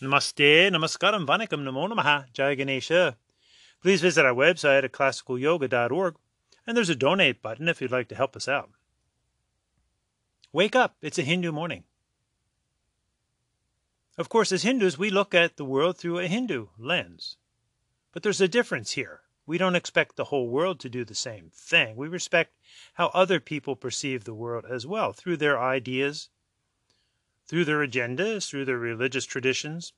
Namaste, Namaskaram, Vanakkam, Namo Namaha, Jai Ganesha. Please visit our website at classicalyoga.org, and there's a donate button if you'd like to help us out. Wake up, it's a Hindu morning. Of course, as Hindus, we look at the world through a Hindu lens. But there's a difference here. We don't expect the whole world to do the same thing. We respect how other people perceive the world as well, through their ideas, through their agendas, through their religious traditions.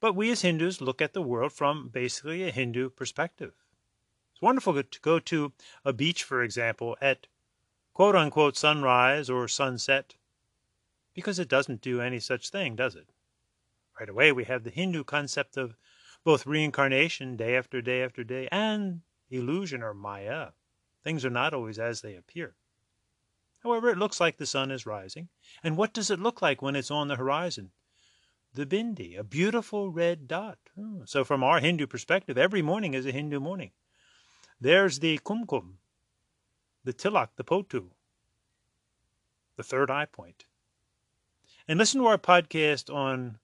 But we as Hindus look at the world from basically a Hindu perspective. It's wonderful to go to a beach, for example, at quote unquote sunrise or sunset, because it doesn't do any such thing, does it? Right away, we have the Hindu concept of both reincarnation day after day after day and illusion or maya. Things are not always as they appear. However, it looks like the sun is rising. And what does it look like when it's on the horizon? The bindi, a beautiful red dot. Oh, so, from our Hindu perspective, every morning is a Hindu morning. There's the kumkum, the tilak, the potu, the third eye point. And listen to our podcast on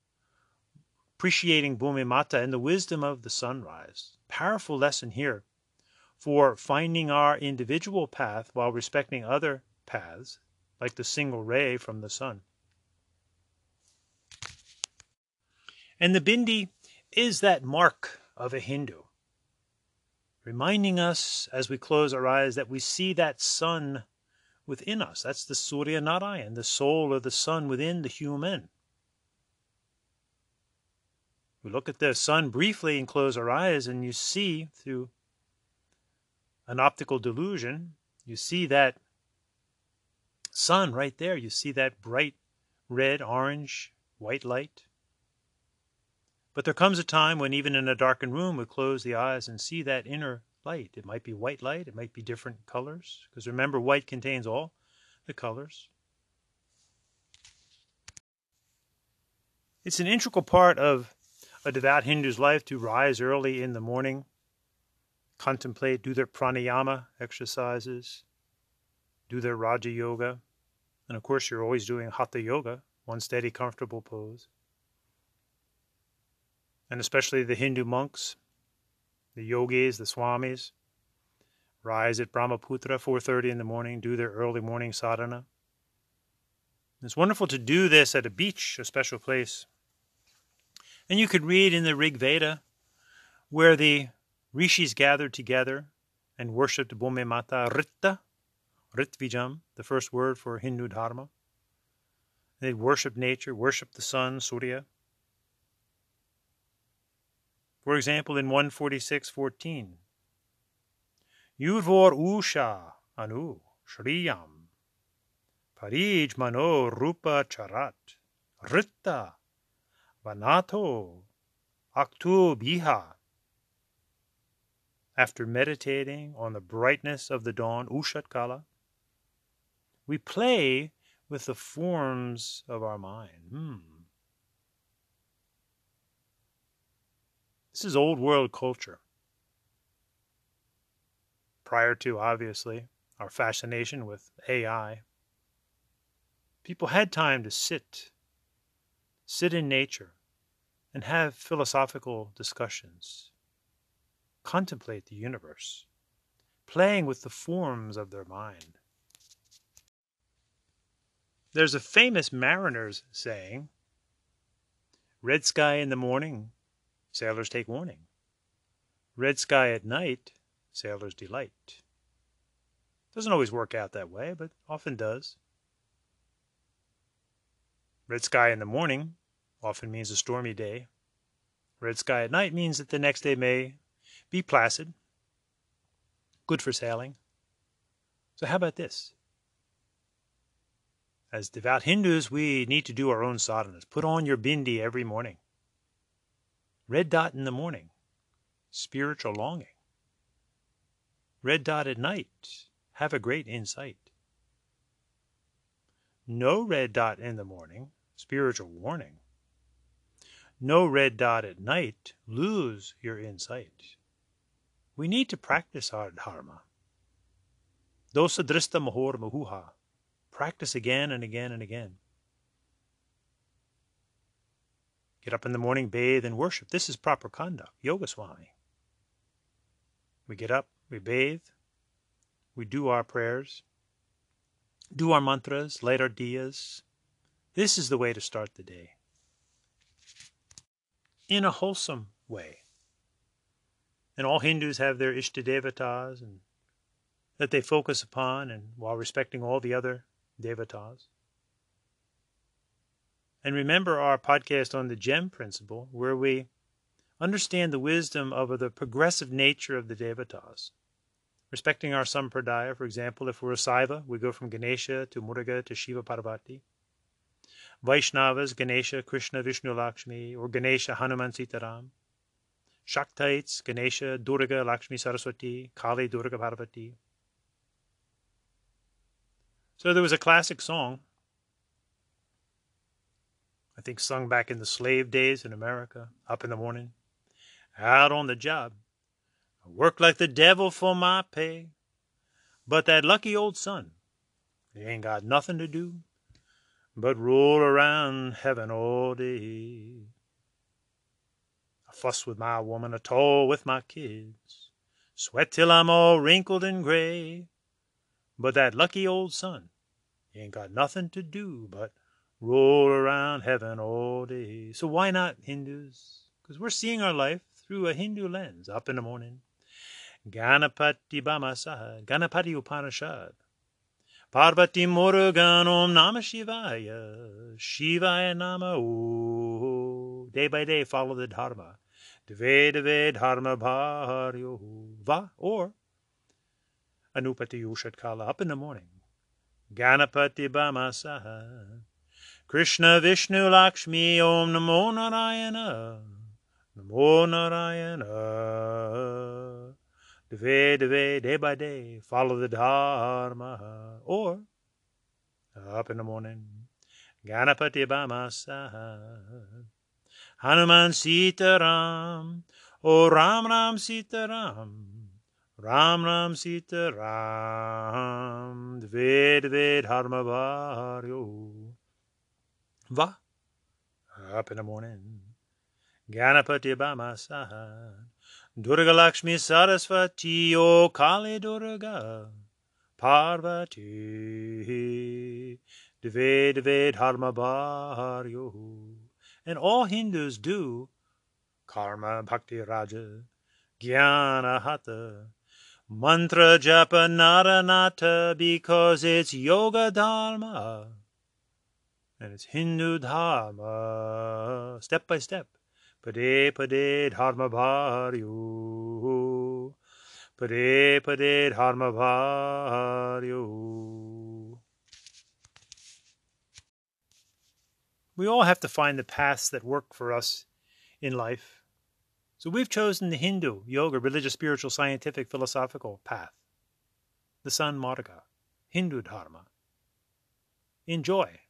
appreciating Bhumi Mata and the wisdom of the sunrise. Powerful lesson here for finding our individual path while respecting other paths, like the single ray from the sun. And the bindi is that mark of a Hindu, reminding us as we close our eyes that we see that sun within us. That's the Surya Narayan, the soul of the sun within the human. We look at the sun briefly and close our eyes, and you see through an optical delusion, you see that sun right there. You see that bright red, orange, white light. But there comes a time when, even in a darkened room, we close the eyes and see that inner light. It might be white light, it might be different colors, because remember, white contains all the colors. It's an integral part of a devout Hindu's life to rise early in the morning, contemplate, do their pranayama exercises, do their Raja Yoga, and of course, you're always doing Hatha Yoga, one steady, comfortable pose. And especially the Hindu monks, the yogis, the swamis, rise at Brahma muhurta 4:30 in the morning, do their early morning sadhana. It's wonderful to do this at a beach, a special place and you could read in the Rig Veda where the rishis gathered together and worshipped Bhumi Mata Ritta, Ritvijam, the first word for Hindu Dharma. They worship nature, worship the sun, Surya. For example, in 146.14, Yurvor Usha Anu Shriyam Parij Mano Rupa Charat Ritta Vanato Aktu Biha. After meditating on the brightness of the dawn, Ushatkala, we play with the forms of our mind. Hmm. This is old world culture. Prior to, obviously, our fascination with AI, people had time to sit sit in nature, and have philosophical discussions. Contemplate the universe, playing with the forms of their mind. There's a famous mariner's saying Red sky in the morning, sailors take warning. Red sky at night, sailors delight. Doesn't always work out that way, but often does. Red sky in the morning often means a stormy day. Red sky at night means that the next day may be placid, good for sailing. So, how about this? As devout Hindus, we need to do our own sadhanas. Put on your bindi every morning. Red dot in the morning, spiritual longing. Red dot at night, have a great insight. No red dot in the morning, spiritual warning. No red dot at night, lose your insight. We need to practice our dharma. Dosa drista mahor mahuha. Practice again and again and again. Get up in the morning, bathe, and worship. This is proper conduct. Yoga Swami. We get up, we bathe, we do our prayers, do our mantras, light our diyas. This is the way to start the day. In a wholesome way. And all Hindus have their Ishtadevatas and that they focus upon and while respecting all the other devatas. And remember our podcast on the gem principle where we understand the wisdom of the progressive nature of the devatas. Respecting our sampradaya, for example, if we're a Saiva, we go from Ganesha to Muruga to Shiva Parvati. Vaishnavas, Ganesha, Krishna, Vishnu, Lakshmi, or Ganesha, Hanuman, Sitaram. Shaktaites, Ganesha, Durga, Lakshmi, Saraswati, Kali, Durga, Parvati. So there was a classic song, I think sung back in the slave days in America, up in the morning, out on the job. I work like the devil for my pay, but that lucky old son, he ain't got nothing to do but roll around heaven all day. I fuss with my woman, I toil with my kids, sweat till I'm all wrinkled and gray. But that lucky old sun, ain't got nothing to do but roll around heaven all day. So why not Hindus? Because we're seeing our life through a Hindu lens up in the morning. Ganapati Bhamasah, Ganapati Upanishad. Parvati Murugan Om Nama Shivaya, Shivaya Nama O. Day by day follow the Dharma. Dve Dve Dharma Bharyo Va or Anupati Ushatkala up in the morning. Ganapati Bhamasaha. Krishna Vishnu Lakshmi Om Namo Narayana. Namo Narayana. Dve, dve, day by day, follow the Dharma. Or, up in the morning, Ganapati Bhamasa. Hanuman Sitaram. O Ram Ram Sitaram. Ram Ram Sita Ram Dved Ved Dharma Varyo Va? Up in the morning. Ganapati Bhamasa Durga Lakshmi Saraswati O Kali Durga. Parvati. Dve Dve Dharma Bharyo And all Hindus do Karma Bhakti Raja Jnana Hatha Mantra Japa Naranata because it's Yoga Dharma. And it's Hindu Dharma. Step by step. Pade Pade Dharma Bharyo Pade Pade Dharma Bharyo We all have to find the paths that work for us in life so we've chosen the Hindu, yoga, religious, spiritual, scientific, philosophical path. The Sun Marga, Hindu Dharma. Enjoy.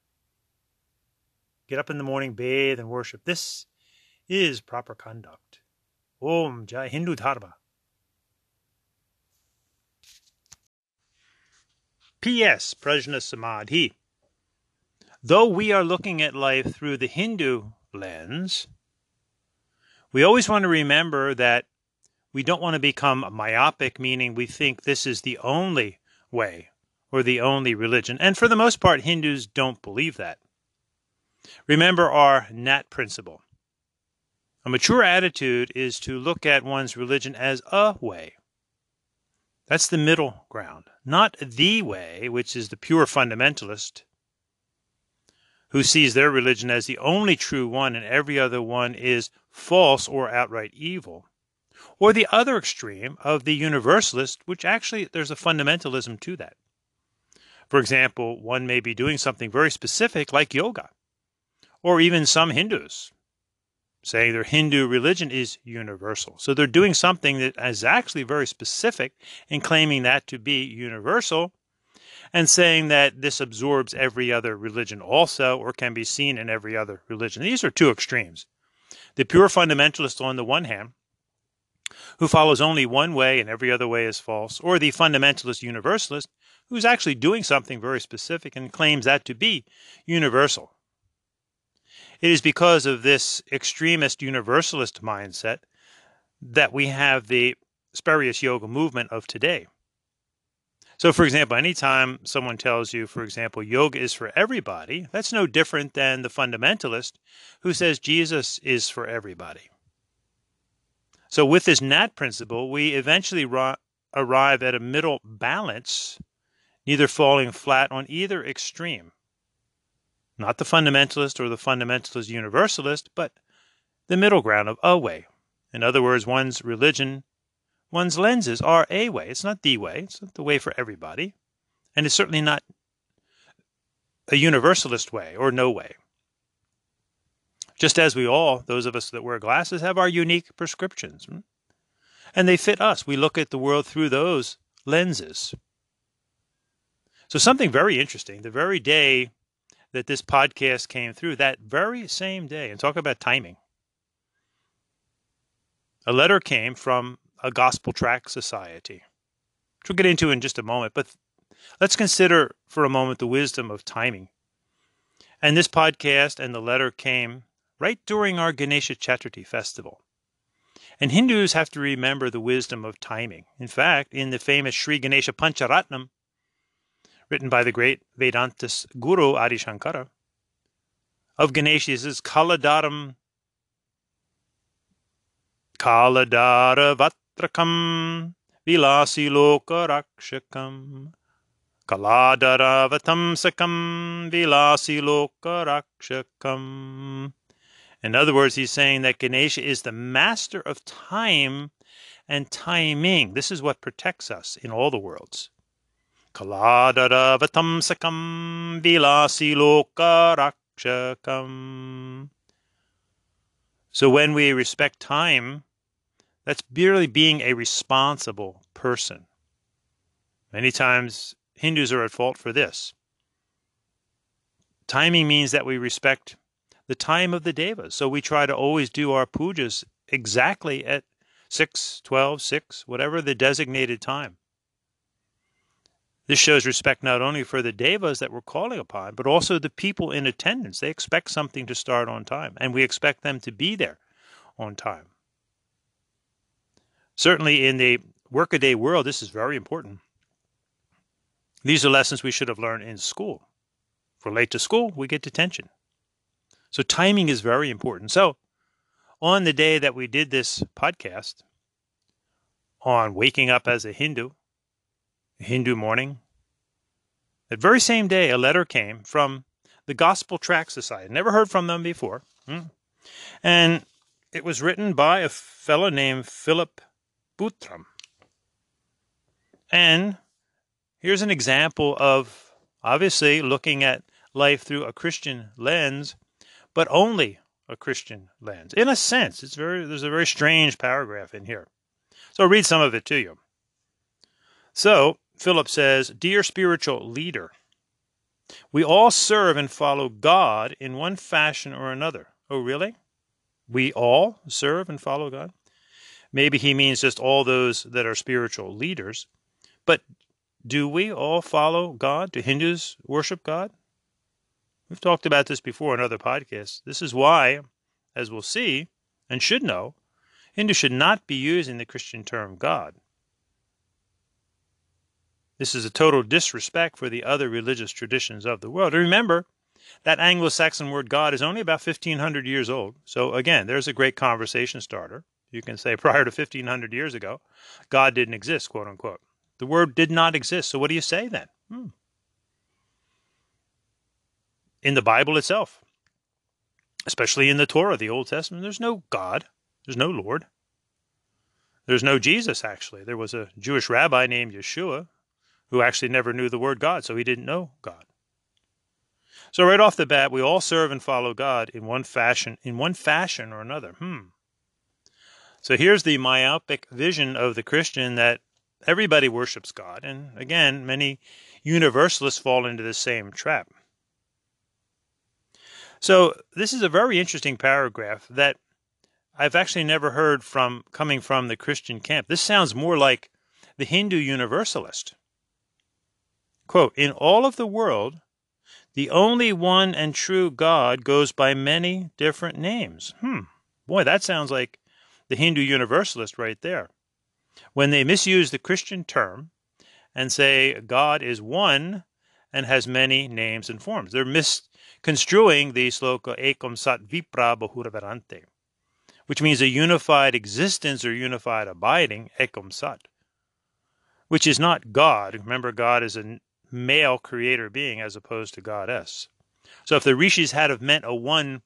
Get up in the morning, bathe, and worship. This is proper conduct. Om Jai Hindu Dharma. P.S. Prajna Samadhi. Though we are looking at life through the Hindu lens, we always want to remember that we don't want to become myopic, meaning we think this is the only way or the only religion. And for the most part, Hindus don't believe that. Remember our NAT principle. A mature attitude is to look at one's religion as a way. That's the middle ground, not the way, which is the pure fundamentalist who sees their religion as the only true one and every other one is false or outright evil, or the other extreme of the universalist, which actually there's a fundamentalism to that. For example, one may be doing something very specific like yoga, or even some Hindus saying their Hindu religion is universal. So they're doing something that is actually very specific and claiming that to be universal and saying that this absorbs every other religion also, or can be seen in every other religion. These are two extremes. The pure fundamentalist, on the one hand, who follows only one way and every other way is false, or the fundamentalist universalist, who's actually doing something very specific and claims that to be universal. It is because of this extremist universalist mindset that we have the spurious yoga movement of today. So, for example, anytime someone tells you, for example, yoga is for everybody, that's no different than the fundamentalist who says Jesus is for everybody. So, with this NAT principle, we eventually ri- arrive at a middle balance, neither falling flat on either extreme. Not the fundamentalist or the fundamentalist universalist, but the middle ground of a way. In other words, one's religion One's lenses are a way. It's not the way. It's not the way for everybody. And it's certainly not a universalist way or no way. Just as we all, those of us that wear glasses, have our unique prescriptions. Hmm? And they fit us. We look at the world through those lenses. So, something very interesting the very day that this podcast came through, that very same day, and talk about timing, a letter came from a gospel tract society, which we'll get into in just a moment. But let's consider for a moment the wisdom of timing. And this podcast and the letter came right during our Ganesha Chaturthi festival. And Hindus have to remember the wisdom of timing. In fact, in the famous Sri Ganesha Pancharatnam, written by the great Vedantist Guru Adi Shankara, of Ganesha Kaladaram Kaladara Trakam Vilasilokarakshakam Kaladaravatamsakam Vilasilokarakshakam. In other words, he's saying that Ganesha is the master of time and timing. This is what protects us in all the worlds. Kaladaravatamsakam Vilasilokarakshakam. So when we respect time, that's merely being a responsible person. Many times Hindus are at fault for this. Timing means that we respect the time of the devas. So we try to always do our pujas exactly at 6, 12, 6, whatever the designated time. This shows respect not only for the devas that we're calling upon, but also the people in attendance. They expect something to start on time, and we expect them to be there on time. Certainly, in the workaday world, this is very important. These are lessons we should have learned in school. We're late to school, we get detention. So, timing is very important. So, on the day that we did this podcast, on waking up as a Hindu, a Hindu morning, that very same day, a letter came from the Gospel Tract Society. Never heard from them before. Hmm. And it was written by a fellow named Philip Bootram. And here's an example of obviously looking at life through a Christian lens, but only a Christian lens. In a sense, it's very there's a very strange paragraph in here. So I'll read some of it to you. So Philip says, Dear spiritual leader, we all serve and follow God in one fashion or another. Oh, really? We all serve and follow God? Maybe he means just all those that are spiritual leaders. But do we all follow God? Do Hindus worship God? We've talked about this before in other podcasts. This is why, as we'll see, and should know, Hindus should not be using the Christian term God. This is a total disrespect for the other religious traditions of the world. Remember, that Anglo Saxon word God is only about 1500 years old. So, again, there's a great conversation starter. You can say prior to 1500 years ago, God didn't exist, quote unquote. The word did not exist. So what do you say then? Hmm. In the Bible itself, especially in the Torah, the Old Testament, there's no God, there's no Lord. There's no Jesus, actually. There was a Jewish rabbi named Yeshua who actually never knew the word God, so he didn't know God. So right off the bat, we all serve and follow God in one fashion, in one fashion or another. Hmm. So here's the myopic vision of the Christian that everybody worships God. And again, many universalists fall into the same trap. So this is a very interesting paragraph that I've actually never heard from coming from the Christian camp. This sounds more like the Hindu universalist. Quote, in all of the world, The only one and true God goes by many different names. Hmm. Boy, that sounds like the Hindu universalist right there. When they misuse the Christian term and say God is one and has many names and forms, they're misconstruing the sloka ekam sat vipra bahuravarante, which means a unified existence or unified abiding, ekam sat which is not God. Remember, God is a male creator being as opposed to goddess. So if the rishis had have meant a one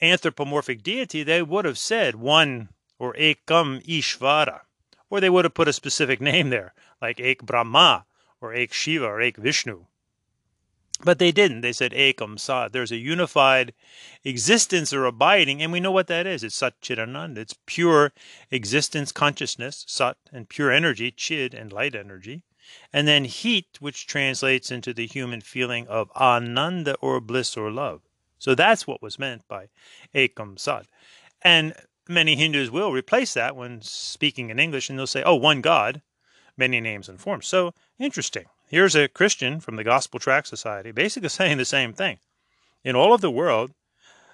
anthropomorphic deity, they would have said one or ekam ishvara, or they would have put a specific name there, like ek Brahma or ek Shiva or ek Vishnu. But they didn't. They said ekam sat. There's a unified existence or abiding, and we know what that is. It's sat chidanand. It's pure existence, consciousness, sat, and pure energy, chid, and light energy. And then heat, which translates into the human feeling of ananda or bliss or love. So that's what was meant by ekam sat. And many Hindus will replace that when speaking in English, and they'll say, oh, one God, many names and forms. So interesting. Here's a Christian from the Gospel Tract Society basically saying the same thing. In all of the world,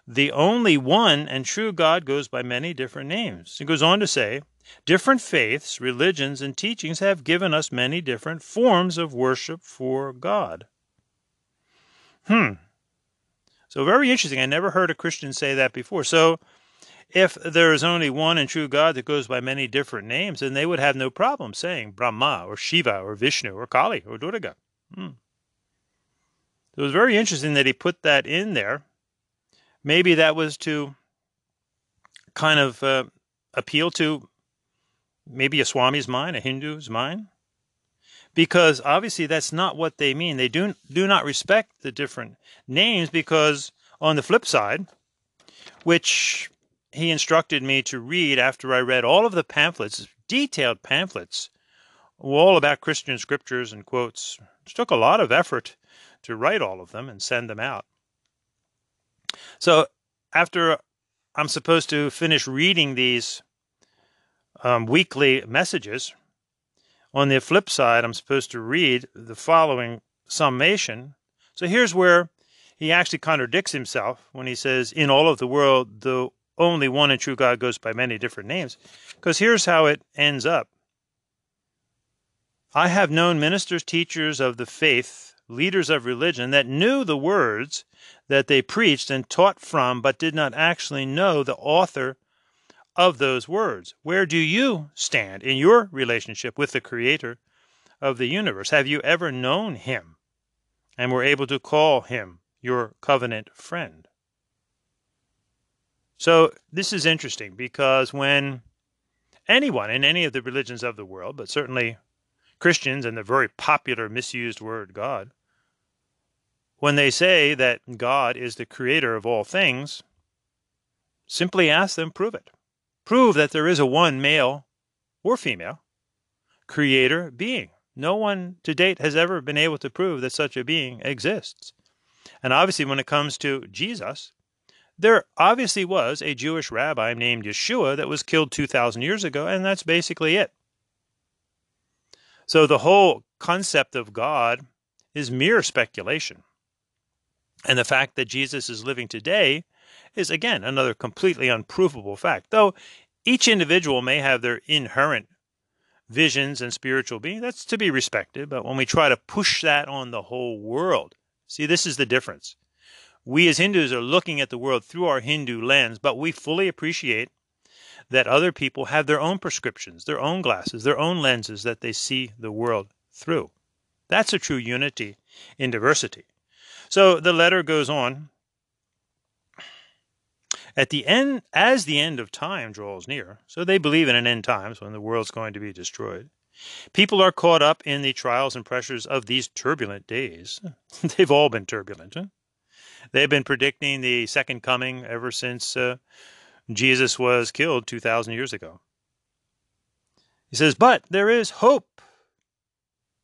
the only one and true God goes by many different names. He goes on to say, different faiths, religions, and teachings have given us many different forms of worship for God. Hmm. So very interesting. I never heard a Christian say that before. So if there is only one and true God that goes by many different names, then they would have no problem saying Brahma or Shiva or Vishnu or Kali or Durga. Hmm. It was very interesting that he put that in there. Maybe that was to kind of uh, appeal to maybe a Swami's mind, a Hindu's mind. Because obviously that's not what they mean. They do, do not respect the different names because on the flip side, which he instructed me to read after I read all of the pamphlets, detailed pamphlets, all about Christian scriptures and quotes. It took a lot of effort to write all of them and send them out. So after I'm supposed to finish reading these um, weekly messages, on the flip side, I'm supposed to read the following summation. So here's where he actually contradicts himself when he says, In all of the world, the only one and true God goes by many different names. Because here's how it ends up I have known ministers, teachers of the faith, leaders of religion that knew the words that they preached and taught from, but did not actually know the author of those words. Where do you stand in your relationship with the Creator of the universe? Have you ever known Him and were able to call Him your covenant friend? So this is interesting because when anyone in any of the religions of the world, but certainly Christians and the very popular misused word God, when they say that God is the creator of all things, simply ask them, prove it. Prove that there is a one male or female creator being. No one to date has ever been able to prove that such a being exists. And obviously, when it comes to Jesus, there obviously was a Jewish rabbi named Yeshua that was killed 2,000 years ago, and that's basically it. So the whole concept of God is mere speculation. And the fact that Jesus is living today is, again, another completely unprovable fact. Though each individual may have their inherent visions and spiritual being, that's to be respected. But when we try to push that on the whole world, see, this is the difference. We as Hindus are looking at the world through our Hindu lens, but we fully appreciate that other people have their own prescriptions, their own glasses, their own lenses that they see the world through. That's a true unity in diversity. So the letter goes on. At the end, as the end of time draws near, so they believe in an end times when the world's going to be destroyed. People are caught up in the trials and pressures of these turbulent days. They've all been turbulent. Huh? They've been predicting the second coming ever since uh, Jesus was killed 2,000 years ago. He says, But there is hope.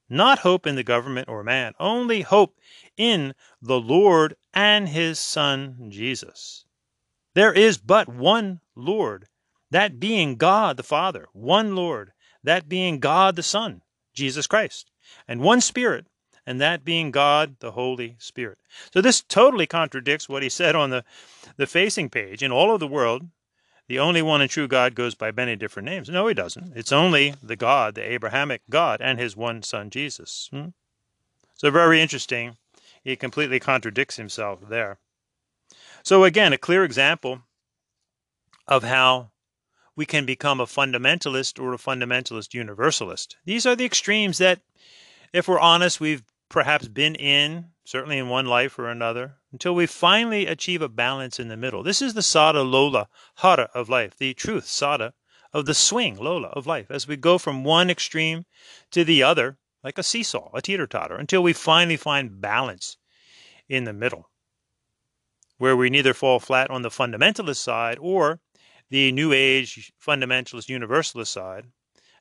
Not hope in the government or man, only hope in the Lord and his Son, Jesus. There is but one Lord, that being God the Father, one Lord, that being God the Son, Jesus Christ, and one Spirit, and that being God, the Holy Spirit. So this totally contradicts what he said on the, the facing page. In all of the world, the only one and true God goes by many different names. No, he doesn't. It's only the God, the Abrahamic God, and his one son, Jesus. Hmm? So, very interesting. He completely contradicts himself there. So, again, a clear example of how we can become a fundamentalist or a fundamentalist universalist. These are the extremes that, if we're honest, we've perhaps been in, certainly in one life or another, until we finally achieve a balance in the middle. This is the sada lola hara of life, the truth sada of the swing lola of life, as we go from one extreme to the other, like a seesaw, a teeter totter, until we finally find balance in the middle, where we neither fall flat on the fundamentalist side or the New Age fundamentalist universalist side.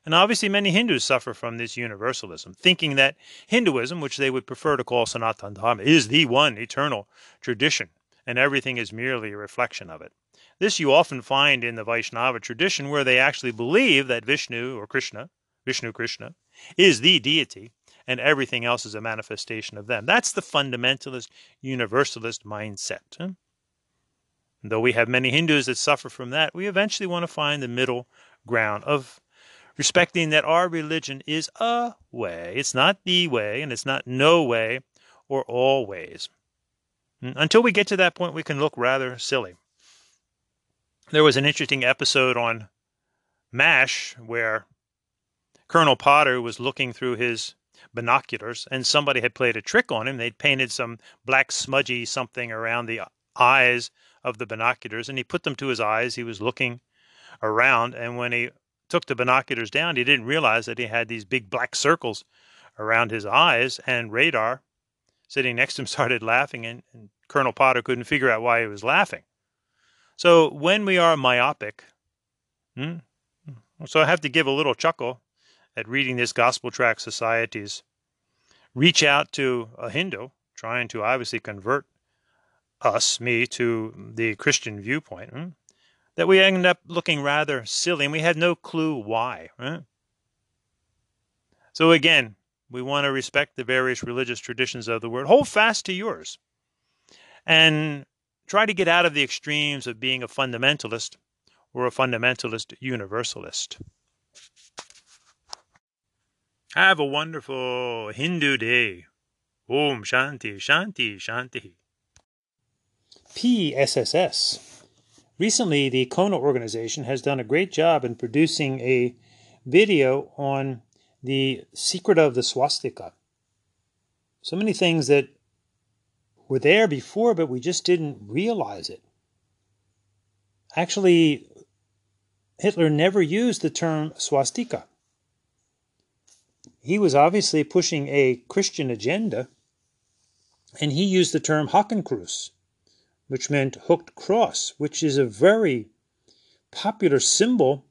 And obviously, many Hindus suffer from this universalism, thinking that Hinduism, which they would prefer to call Sanatana Dharma, is the one eternal tradition, and everything is merely a reflection of it. This you often find in the Vaishnava tradition, where they actually believe that Vishnu or Krishna, Vishnu Krishna, is the deity, and everything else is a manifestation of them. That's the fundamentalist, universalist mindset. Though we have many Hindus that suffer from that, we eventually want to find the middle ground of respecting that our religion is a way. It's not the way, and it's not no way or all ways. Mm, until we get to that point, we can look rather silly. There was an interesting episode on MASH where Colonel Potter was looking through his binoculars and somebody had played a trick on him. They'd painted some black smudgy something around the eyes of the binoculars and he put them to his eyes. He was looking around, and when he took the binoculars down, he didn't realize that he had these big black circles around his eyes. And Radar, sitting next to him, started laughing, and, and Colonel Potter couldn't figure out why he was laughing. So when we are myopic, hmm, so I have to give a little chuckle at reading this Gospel Tract Society's reach out to a Hindu, trying to obviously convert us, me, to the Christian viewpoint, hmm? That we end up looking rather silly and we had no clue why. Right? So again, we want to respect the various religious traditions of the world. Hold fast to yours. And try to get out of the extremes of being a fundamentalist or a fundamentalist universalist. Have a wonderful Hindu day. Om Shanti Shanti Shanti. PSSS. Recently, the CoHNA organization has done a great job in producing a video on the secret of the swastika. So many things that were there before, but we just didn't realize it. Actually, Hitler never used the term swastika. He was obviously pushing a Christian agenda, and he used the term Hakenkreuz which meant hooked cross, which is a very popular symbol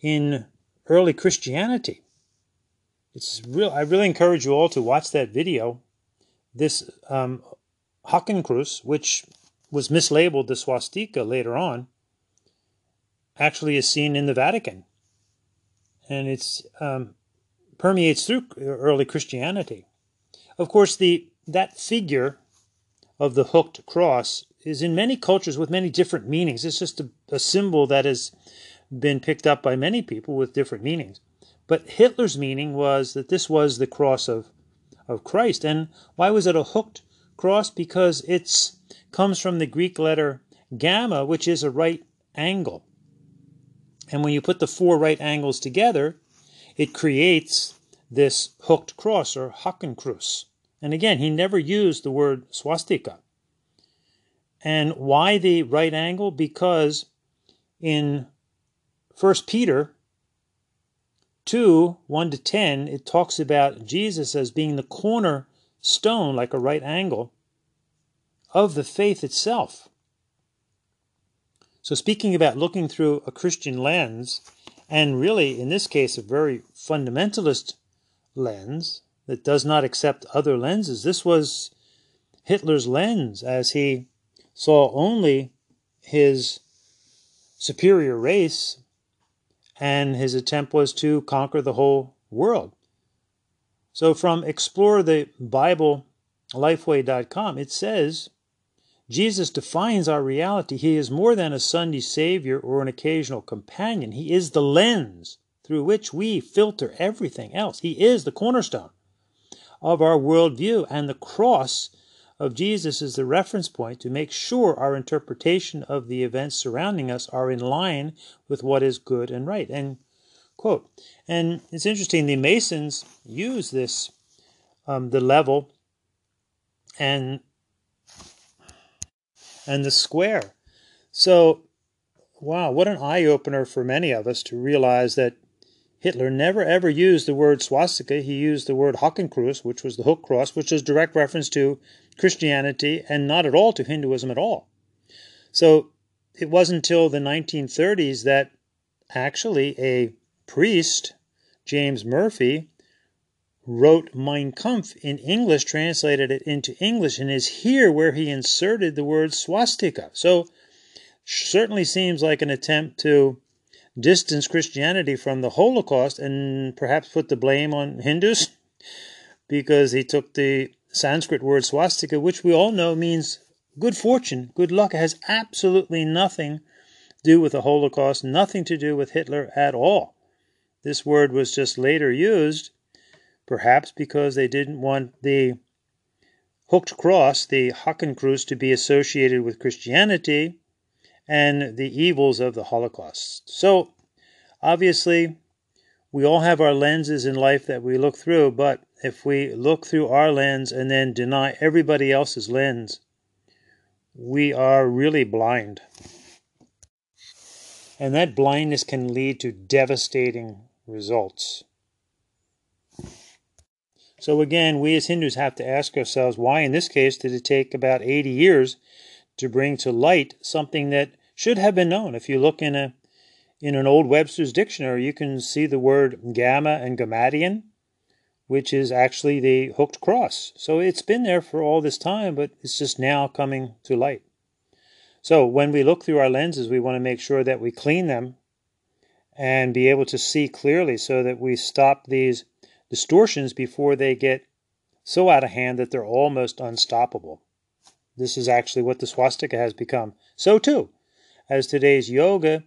in early Christianity. It's real. I really encourage you all to watch that video. This um, Hakenkreuz, which was mislabeled the swastika later on, actually is seen in the Vatican, and it's um, permeates through early Christianity. Of course, the that figure of the hooked cross is in many cultures with many different meanings. It's just a, a symbol that has been picked up by many people with different meanings. But Hitler's meaning was that this was the cross of, of Christ. And why was it a hooked cross? Because it comes from the Greek letter gamma, which is a right angle. And when you put the four right angles together, it creates this hooked cross or Hakenkreuz. And again, he never used the word swastika. And why the right angle? Because in 1 Peter 2 1 to 10, it talks about Jesus as being the cornerstone, like a right angle, of the faith itself. So, speaking about looking through a Christian lens, and really, in this case, a very fundamentalist lens that does not accept other lenses, this was Hitler's lens as he saw only his superior race, and his attempt was to conquer the whole world. So from explore the Bible lifeway.com, it says Jesus defines our reality. He is more than a Sunday Savior or an occasional companion. He is the lens through which we filter everything else. He is the cornerstone of our worldview, and the cross of Jesus is the reference point to make sure our interpretation of the events surrounding us are in line with what is good and right. And quote. And it's interesting, the Masons use this, um, the level and and the square. So, wow, what an eye opener for many of us to realize that Hitler never ever used the word swastika. He used the word Hakenkreuz, which was the hook cross, which is direct reference to Christianity and not at all to Hinduism at all. So it wasn't until the 1930s that actually a priest, James Murphy, wrote Mein Kampf in English, translated it into English, and is here where he inserted the word swastika. So, certainly seems like an attempt to distance Christianity from the Holocaust and perhaps put the blame on Hindus because he took the Sanskrit word swastika, which we all know means good fortune, good luck. It has absolutely nothing to do with the Holocaust, nothing to do with Hitler at all. This word was just later used perhaps because they didn't want the hooked cross, the Hakenkreuz, to be associated with Christianity and the evils of the Holocaust. So, obviously, we all have our lenses in life that we look through, but if we look through our lens and then deny everybody else's lens, we are really blind. And that blindness can lead to devastating results. So again, we as Hindus have to ask ourselves why, in this case, did it take about 80 years to bring to light something that should have been known? If you look in a in an old Webster's dictionary, you can see the word gamma and gammadion, which is actually the hooked cross. So it's been there for all this time, but it's just now coming to light. So when we look through our lenses, we want to make sure that we clean them and be able to see clearly so that we stop these distortions before they get so out of hand that they're almost unstoppable. This is actually what the swastika has become. So too, as today's yoga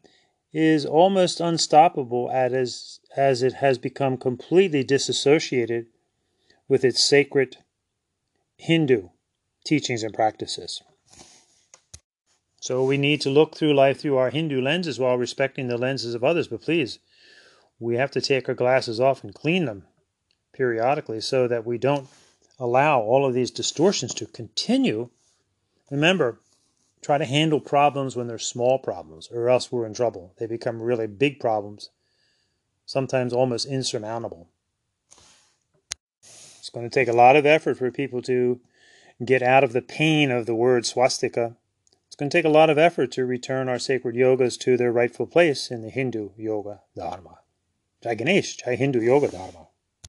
is almost unstoppable as, as it has become completely disassociated with its sacred Hindu teachings and practices. So we need to look through life through our Hindu lenses while respecting the lenses of others. But please, we have to take our glasses off and clean them periodically so that we don't allow all of these distortions to continue. Remember, try to handle problems when they're small problems, or else we're in trouble. They become really big problems, sometimes almost insurmountable. It's going to take a lot of effort for people to get out of the pain of the word swastika. It's going to take a lot of effort to return our sacred yogas to their rightful place in the Hindu yoga dharma. Jai Ganesh, Jai Hindu Yoga Dharma.